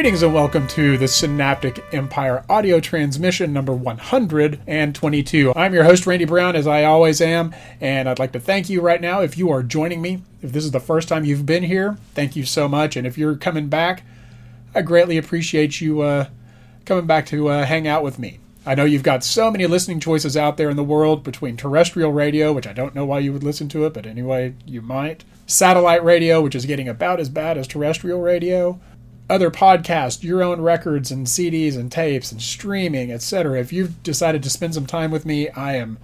Greetings and welcome to the Synaptic Empire audio transmission number 122. I'm your host, Randy Brown, as I always am, and I'd like to thank you right now if you are joining me. If this is the first time you've been here, thank you so much. And if you're coming back, I greatly appreciate you uh, coming back to uh, hang out with me. I know you've got so many listening choices out there in the world between terrestrial radio, which I don't know why you would listen to it, but anyway, you might. Satellite radio, which is getting about as bad as terrestrial radio other podcasts, your own records and CDs and tapes and streaming, etc. If you've decided to spend some time with me, I am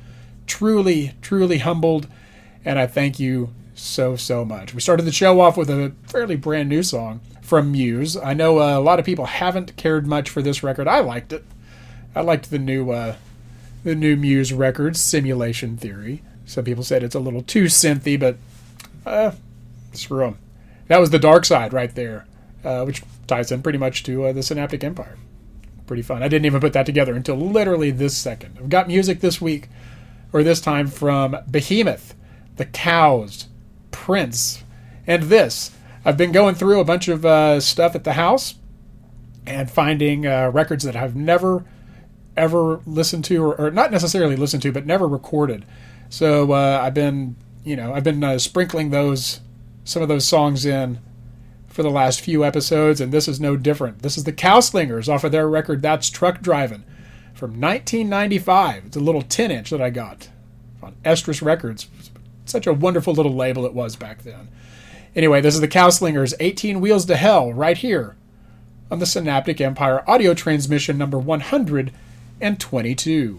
truly, truly humbled, and I thank you so, so much. We started the show off with a fairly brand new song from Muse. I know uh, a lot of people haven't cared much for this record. I liked it. I liked the new, uh, the new Muse record, Simulation Theory. Some people said it's a little too synthy, but uh, screw them. That was the dark side right there, uh, which ties in pretty much to uh, the Synaptic Empire. Pretty fun. I didn't even put that together until literally this second. I've got music this week, or this time, from Behemoth, The Cows, Prince, and this. I've been going through a bunch of uh, stuff at the house and finding uh, records that I've never ever listened to, or, or, not necessarily listened to, but never recorded. So uh, I've been, you know, I've been uh, sprinkling those some of those songs in for the last few episodes, and this is no different. This is the Cowslingers off of their record That's Truck Driving from 1995. It's a little 10 inch that I got on Estrus Records. Such a wonderful little label it was back then. Anyway, this is the Cowslingers 18 Wheels to Hell right here on the Synaptic Empire audio transmission number 122.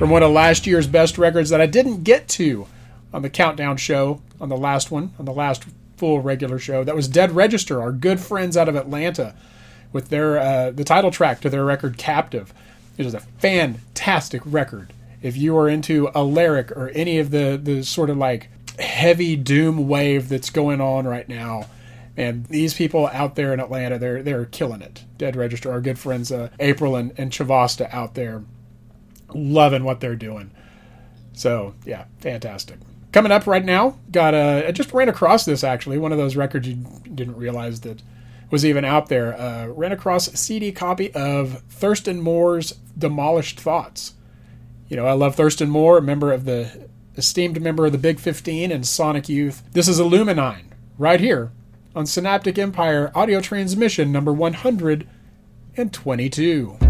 From one of last year's best records that I didn't get to on the countdown show on the last one, on the last full regular show. That was Dead Register, our good friends out of Atlanta, with their uh, the title track to their record Captive. It is a fantastic record. If you are into Alaric or any of the the sort of like heavy doom wave that's going on right now, and these people out there in Atlanta, they're they're killing it. Dead Register, our good friends uh, April and, and Chavasta out there, loving what they're doing. So yeah, fantastic. Coming up right now, got a. I just ran across this actually, one of those records you didn't realize that was even out there. Uh, ran across a CD copy of Thurston Moore's Demolished Thoughts. You know, I love Thurston Moore, a member of the esteemed member of the Big 15 and Sonic Youth. This is Illuminine, right here on Synaptic Empire audio transmission number 122.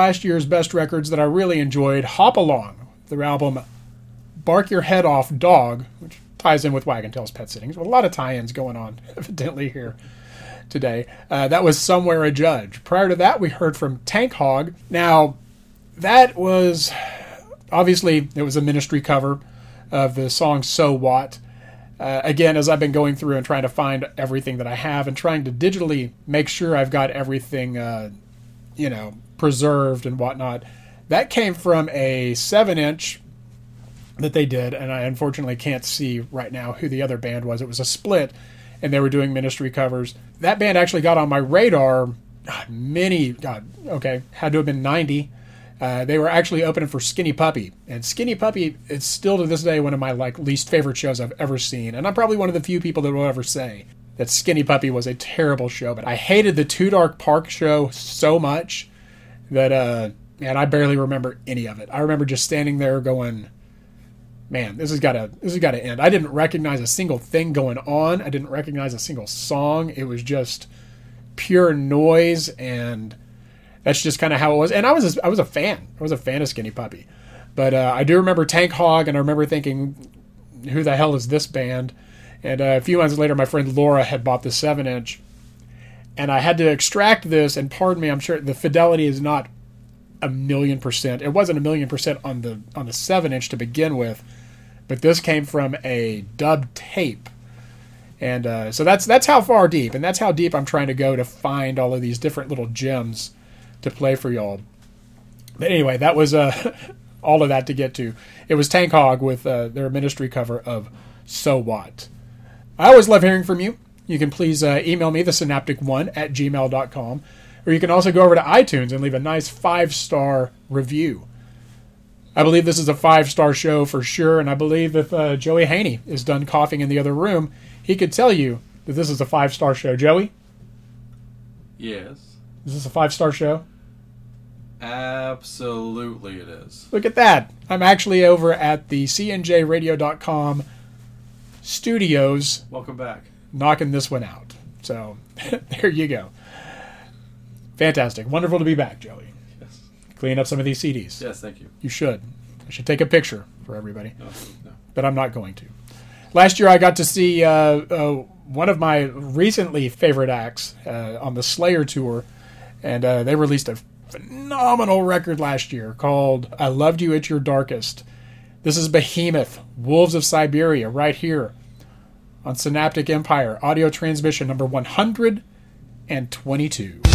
Last year's best records that I really enjoyed, Hop Along, their album Bark Your Head Off Dog, which ties in with Wagon Tail's Pet Sittings. With a lot of tie ins going on, evidently, here today. Uh, that was Somewhere a Judge. Prior to that, we heard from Tank Hog. Now, that was obviously it was a ministry cover of the song So What. Uh, again, as I've been going through and trying to find everything that I have and trying to digitally make sure I've got everything, uh, you know, preserved and whatnot, that came from a seven inch that they did, and I unfortunately can't see right now who the other band was. It was a split, and they were doing ministry covers. That band actually got on my radar God, many, God, okay, had to have been 90. Uh, they were actually opening for Skinny Puppy, and Skinny Puppy is still to this day one of my like least favorite shows I've ever seen, and I'm probably one of the few people that will ever say that Skinny Puppy was a terrible show. But I hated the Too Dark Park show so much that, uh, man, I barely remember any of it. I remember just standing there going, man, this has got to this has got to end. I didn't recognize a single thing going on. I didn't recognize a single song. It was just pure noise, and that's just kind of how it was. And I was I was a fan. I was a fan of Skinny Puppy, but uh, I do remember Tank Hog, and I remember thinking, who the hell is this band? And uh, a few months later, my friend Laura had bought the seven inch, and I had to extract this. And pardon me, I'm sure the fidelity is not a million percent. It wasn't a million percent on the on the seven inch to begin with, but this came from a dub tape, and uh, so that's that's how far deep, and that's how deep I'm trying to go to find all of these different little gems to play for y'all. But anyway, that was uh, all of that to get to. It was Tank Hog with uh, their ministry cover of So What. I always love hearing from you. You can please uh, email me, the synaptic1 at gmail.com, or you can also go over to iTunes and leave a nice five star review. I believe this is a five star show for sure, and I believe if uh, Joey Haney is done coughing in the other room, he could tell you that this is a five star show. Joey, Yes. is this a five star show? Absolutely it is. Look at that. I'm actually over at the cnjradio.com studios Welcome back. Knocking this one out. So there you go. Fantastic. Wonderful to be back, Joey. Yes. Clean up some of these CDs. Yes, thank you. You should. I should take a picture for everybody, No, no. but I'm not going to. Last year I got to see uh, uh, one of my recently favorite acts uh, on the Slayer tour, and uh, they released a phenomenal record last year called I Loved You at Your Darkest. This is Behemoth, Wolves ov Siberia, right here on Synaptic Empire, audio transmission number 122.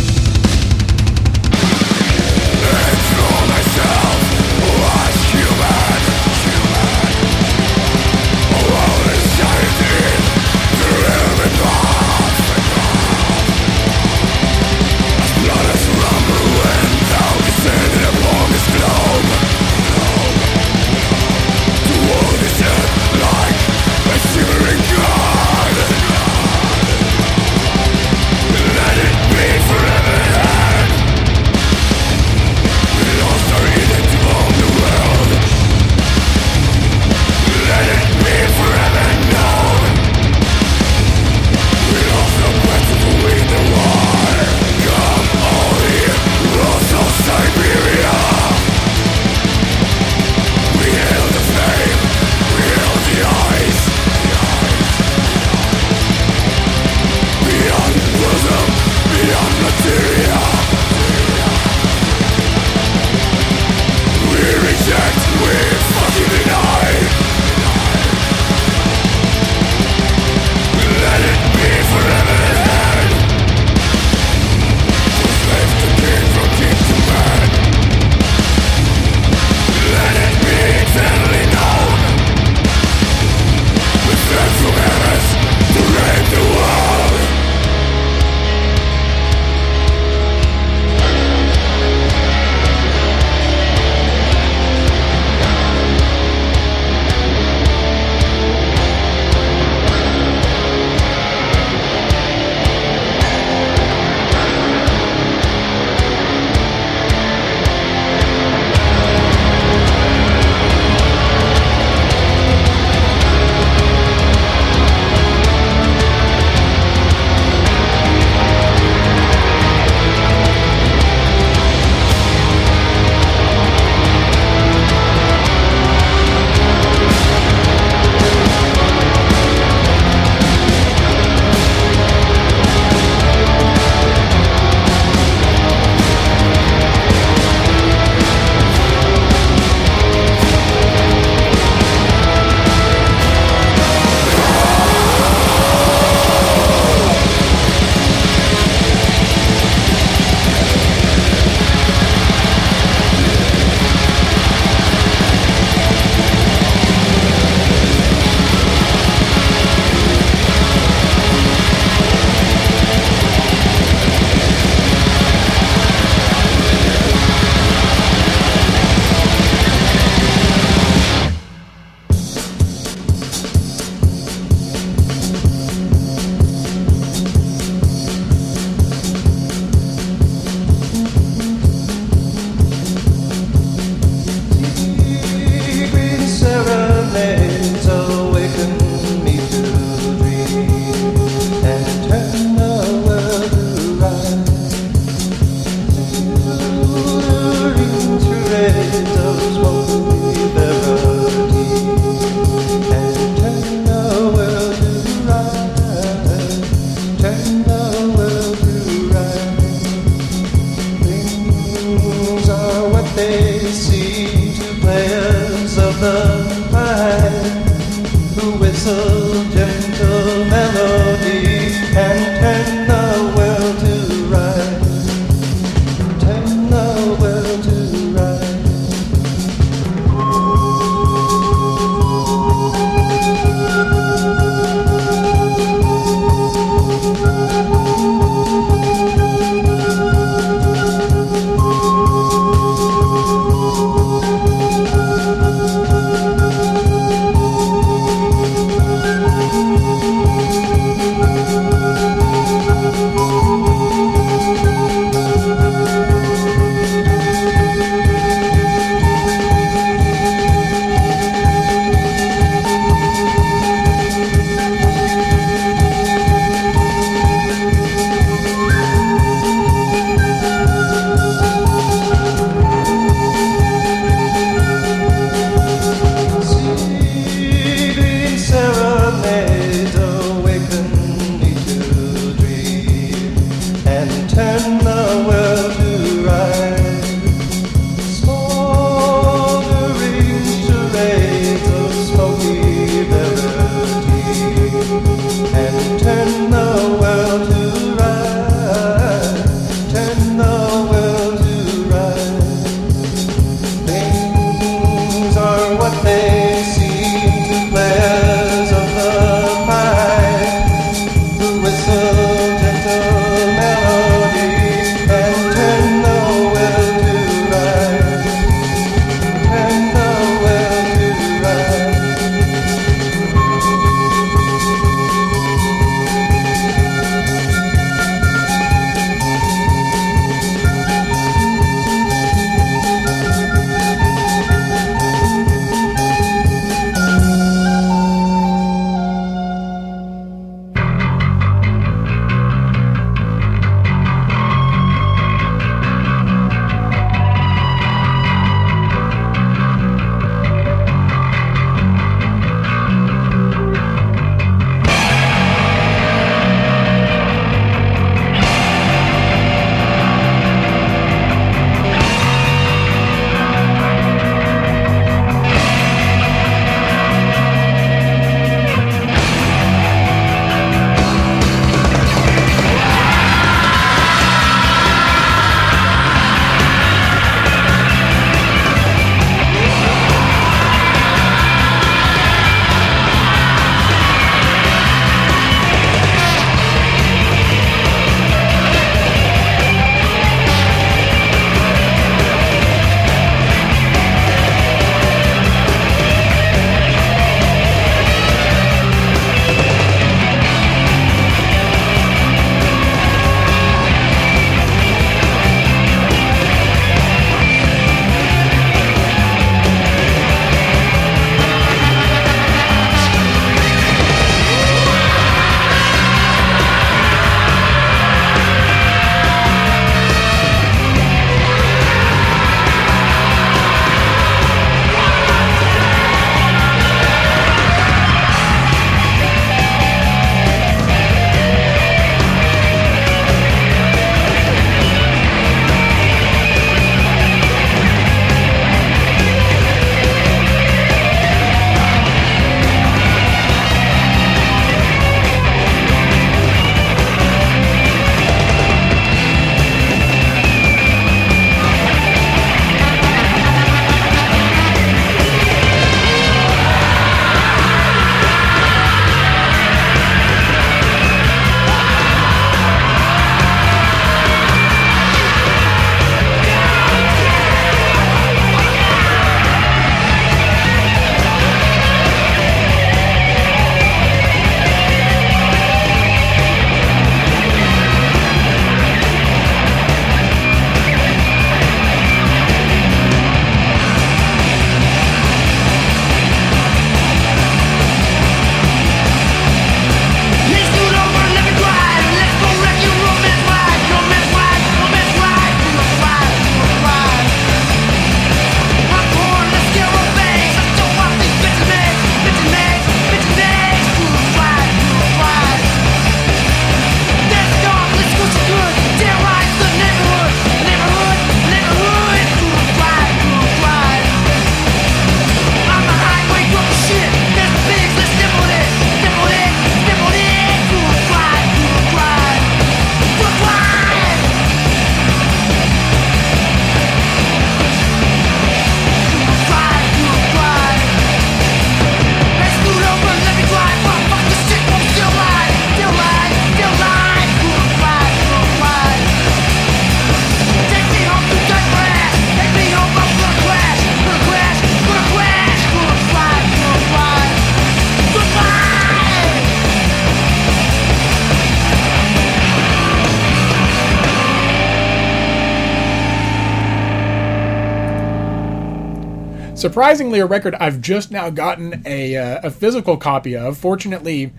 Surprisingly, a record I've just now gotten a, uh, a physical copy of. Fortunately,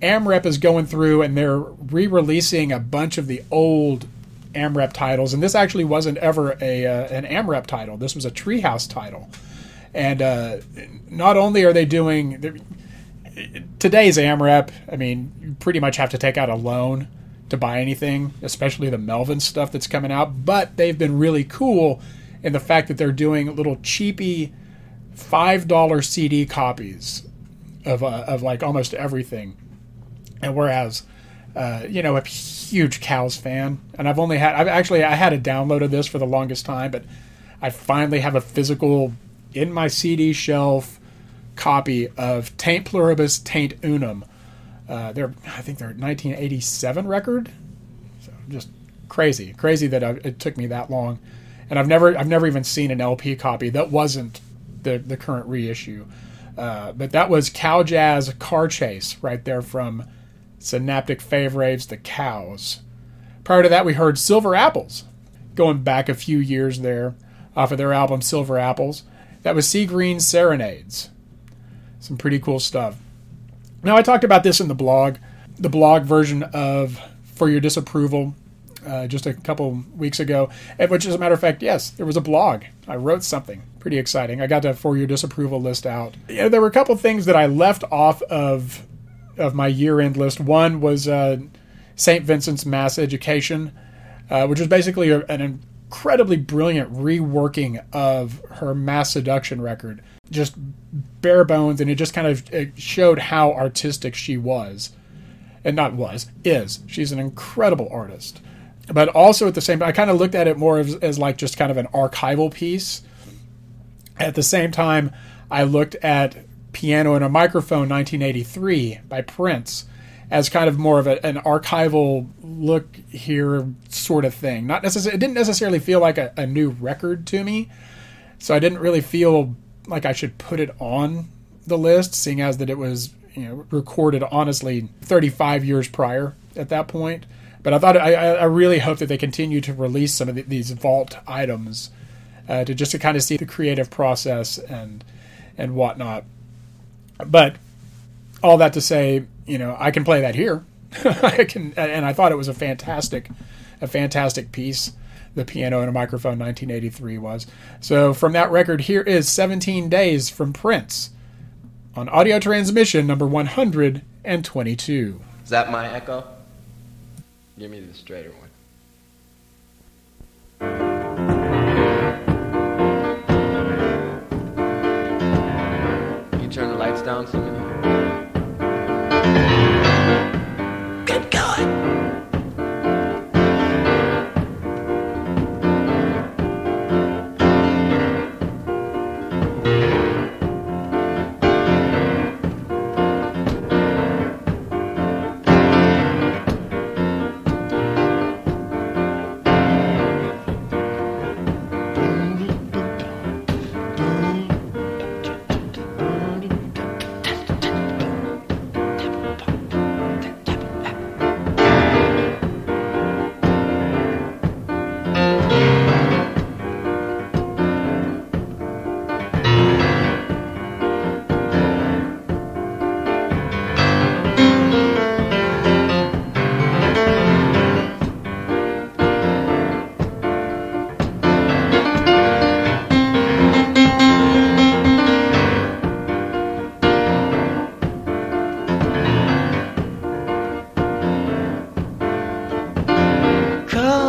AmRep is going through and they're re releasing a bunch of the old AmRep titles. And this actually wasn't ever a, uh, an AmRep title, this was a Treehouse title. And uh, not only are they doing today's AmRep, I mean, you pretty much have to take out a loan to buy anything, especially the Melvin stuff that's coming out. But they've been really cool in the fact that they're doing little cheapy five dollar CD copies of uh, of like almost everything. And whereas, uh, you know, a huge Cows fan, and I've only had I've actually I had a download of this for the longest time, but I finally have a physical in my CD shelf copy of Taint Pluribus, Taint Unum. Uh, they're I think they're 1987 record, so just crazy, crazy that I, it took me that long, and I've never I've never even seen an LP copy that wasn't the the current reissue. Uh, but that was Cow Jazz Car Chase right there from Synaptic Favraves, The Cows. Prior to that, we heard Silver Apples, going back a few years there, off of their album Silver Apples. That was Seagreen Serenades. Some pretty cool stuff. Now, I talked about this in the blog, the blog version of For Your Disapproval, uh, just a couple weeks ago, which, as a matter of fact, yes, there was a blog. I wrote something pretty exciting. I got that For Your Disapproval list out. Yeah, there were a couple things that I left off of of my year end list. One was uh, St. Vincent's MassEducation, uh, which was basically an incredibly brilliant reworking of her Masseduction record. Just bare bones, and it just kind of showed how artistic she was. And not was, is. She's an incredible artist. But also at the same time, I kind of looked at it more as, as like just kind of an archival piece. At the same time, I looked at Piano and a Microphone 1983 by Prince as kind of more of a, an archival look here sort of thing. Not necessarily, it didn't necessarily feel like a, a new record to me, so I didn't really feel like I should put it on the list, seeing as that it was you know recorded honestly 35 years prior at that point. But I thought I, I really hope that they continue to release some of the, these vault items uh, to just to kind of see the creative process and and whatnot. But all that to say, you know, I can play that here. I can, and I thought it was a fantastic, a fantastic piece. The piano and a microphone, 1983 was. So from that record, here is 17 Days from Prince on audio transmission number 122. Is that my echo? Give me the straighter one. Can you turn the lights down some?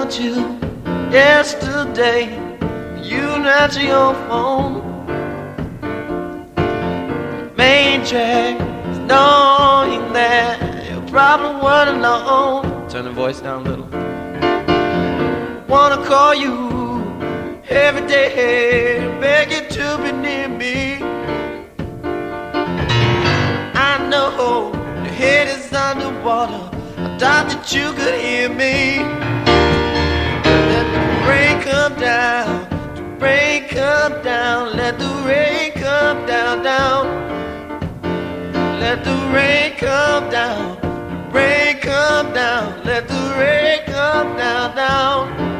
Called you yesterday. You not your phone. Main track is knowing that your problem weren't alone. Turn the voice down a little. Wanna call you every day, beg you to be near me. I know your head is underwater. I thought that you could hear me. Rain come down, the rain come down, let the rain come down, down. Let the rain come down, the rain come down, let the rain come down, down.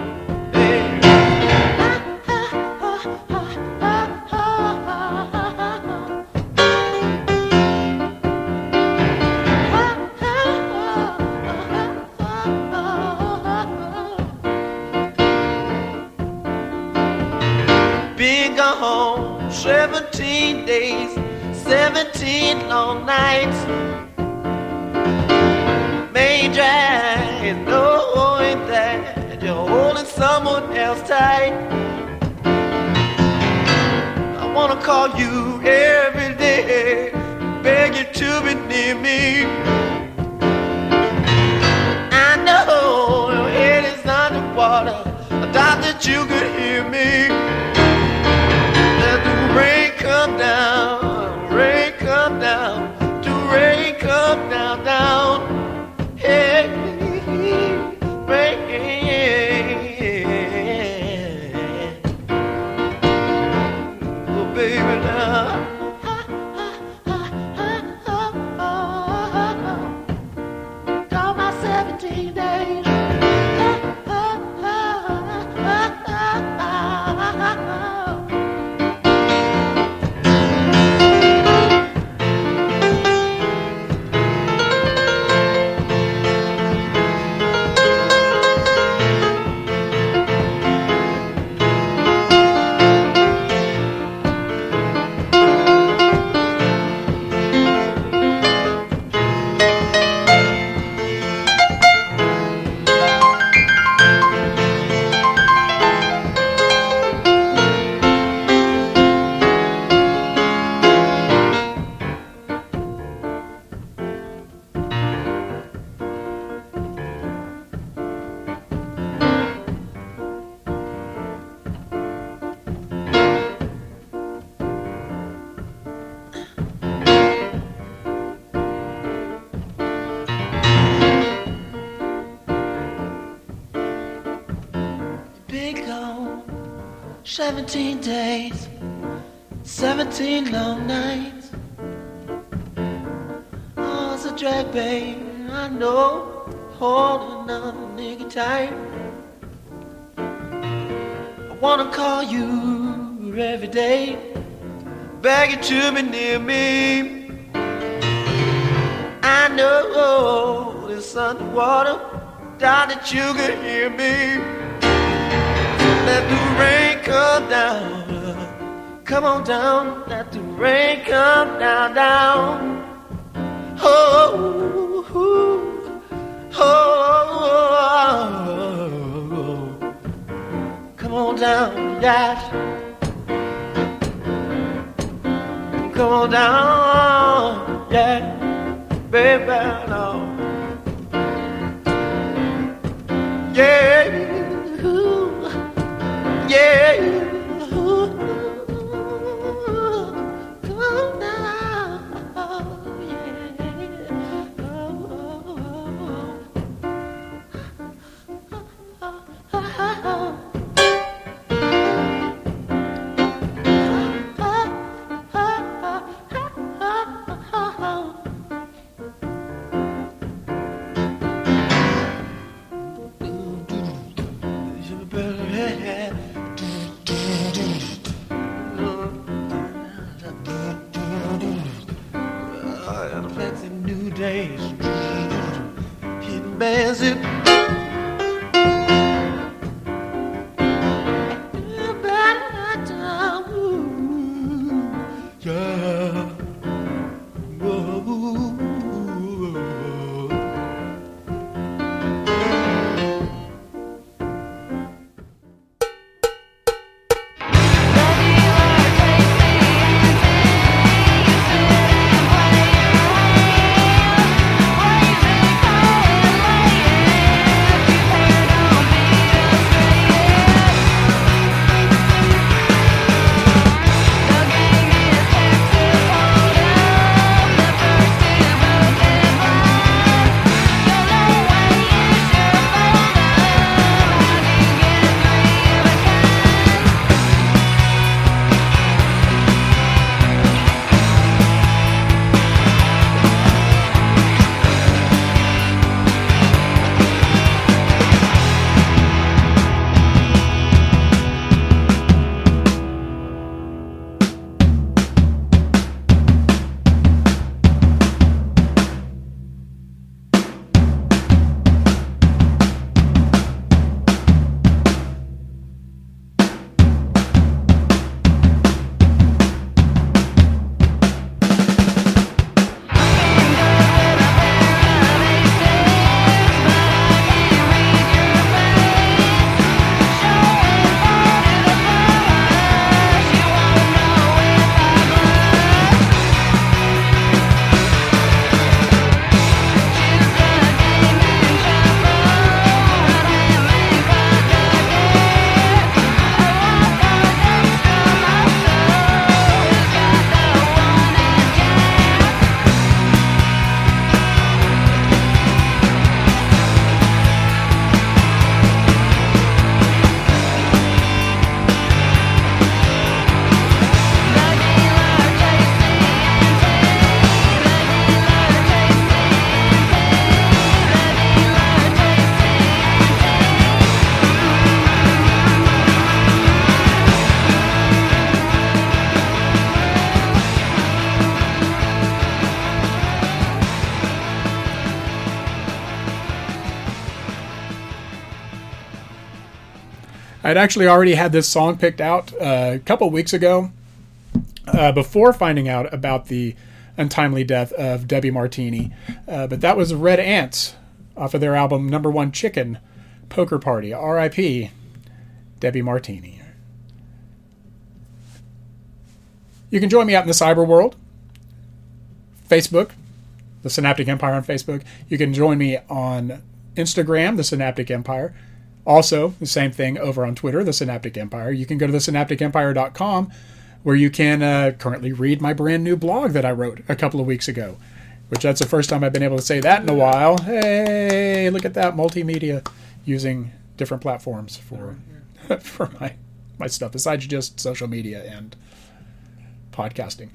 17 days, 17 long nights. Major is knowing that you're holding someone else tight. I wanna call you every day, beg you to be near me. I know your head is underwater. I thought that you could hear me. Come down, rain come down, the rain come down, down. 17 days, 17 long nights. Oh, it's a drag, baby. I know. Hold another nigga tight. I wanna call you every day, beg you to be near me. I know it's underwater, doubt that you can hear me. Let the rain come down. Come on down. Let the rain come down, down. Oh, oh, oh, Come on down, yes. Come on down, yeah, baby, no. Yeah. Yeah. I'd actually already had this song picked out uh, a couple weeks ago uh, before finding out about the untimely death of Debbie Martini. Uh, but that was Red Aunts off of their album Number One Chicken Poker Party. R.I.P. Debbie Martini. You can join me out in the cyber world. Facebook, the Synaptic Empire on Facebook. You can join me on Instagram, the Synaptic Empire. Also, the same thing over on Twitter, the Synaptic Empire. You can go to the synapticempire.com where you can uh, currently read my brand new blog that I wrote a couple of weeks ago, which that's the first time I've been able to say that in a while. Hey, look at that multimedia using different platforms for for my my stuff besides just social media and podcasting.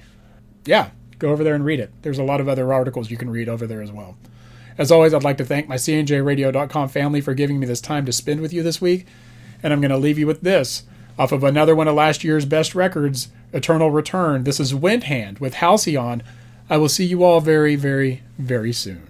Yeah, go over there and read it. There's a lot of other articles you can read over there as well. As always, I'd like to thank my CNJRadio.com family for giving me this time to spend with you this week. And I'm going to leave you with this off of another one of last year's best records, Eternal Return. This is Windhand with Halcyon. I will see you all very, very, very soon.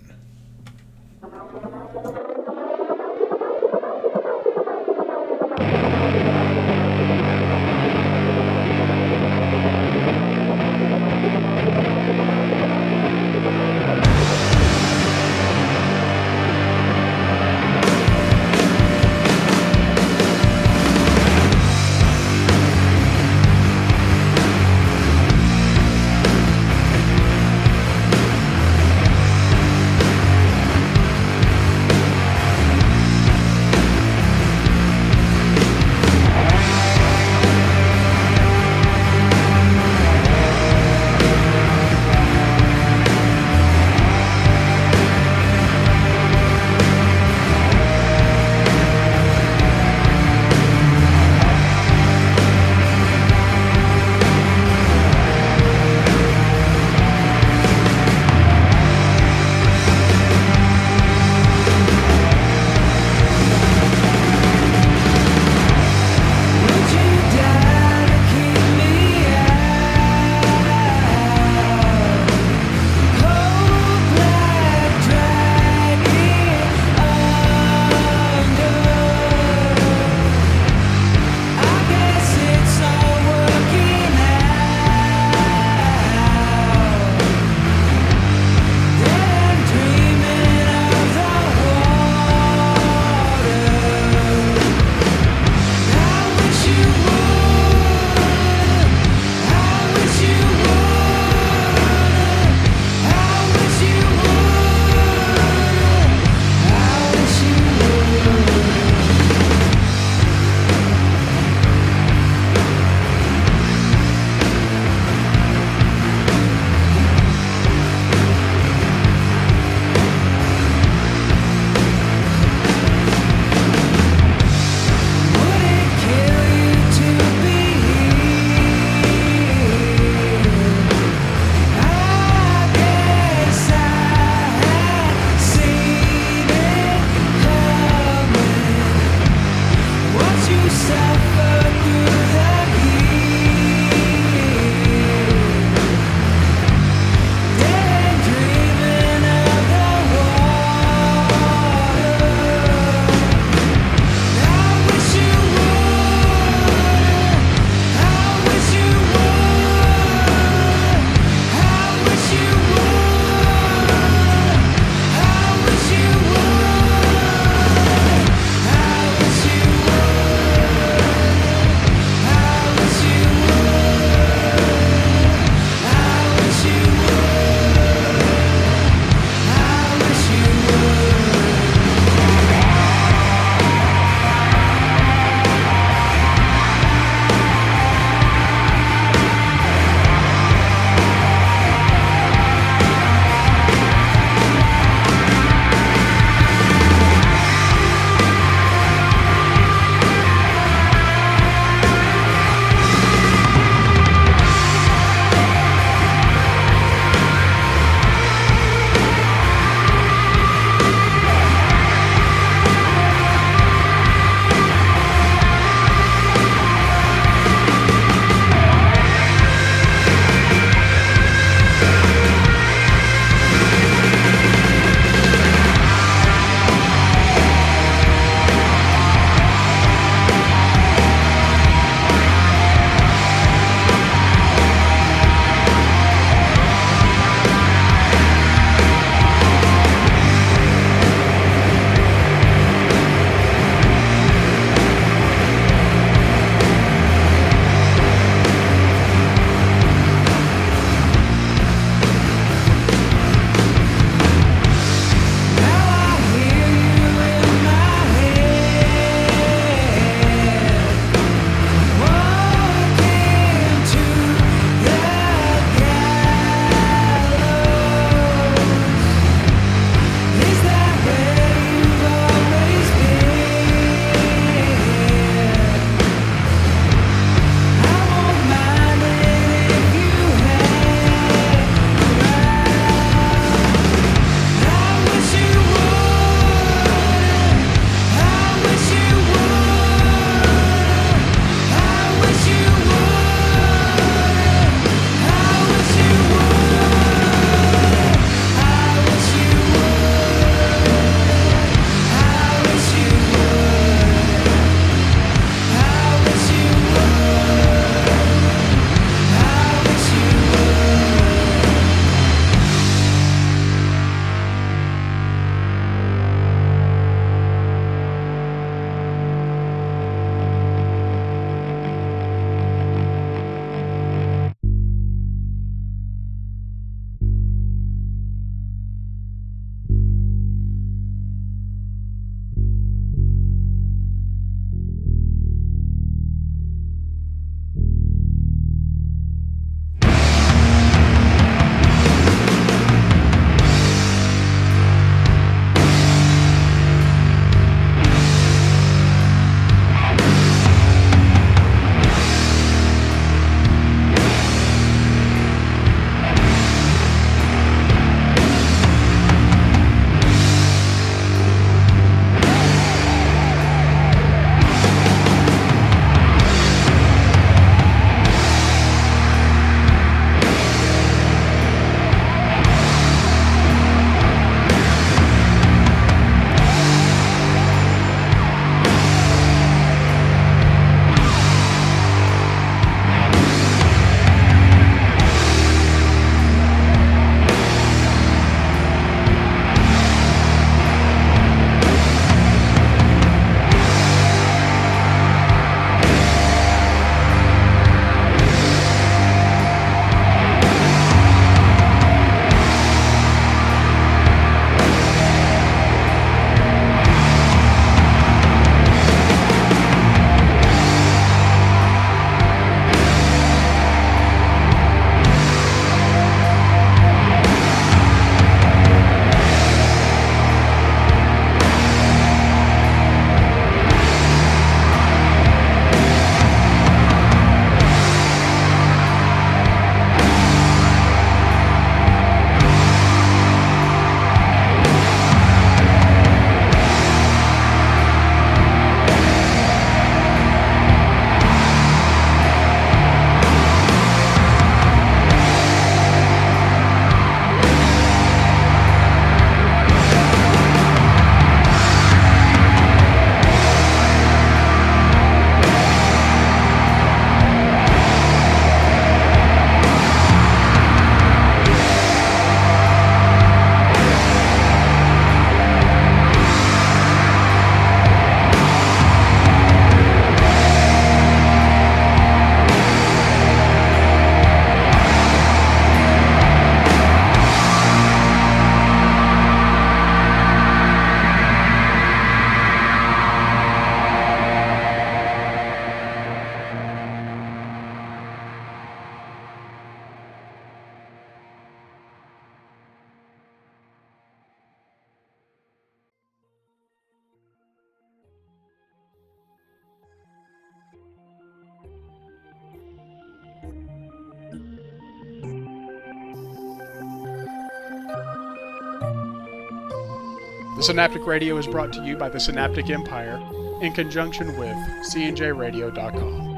The Synaptic Radio is brought to you by the Synaptic Empire in conjunction with cnjradio.com.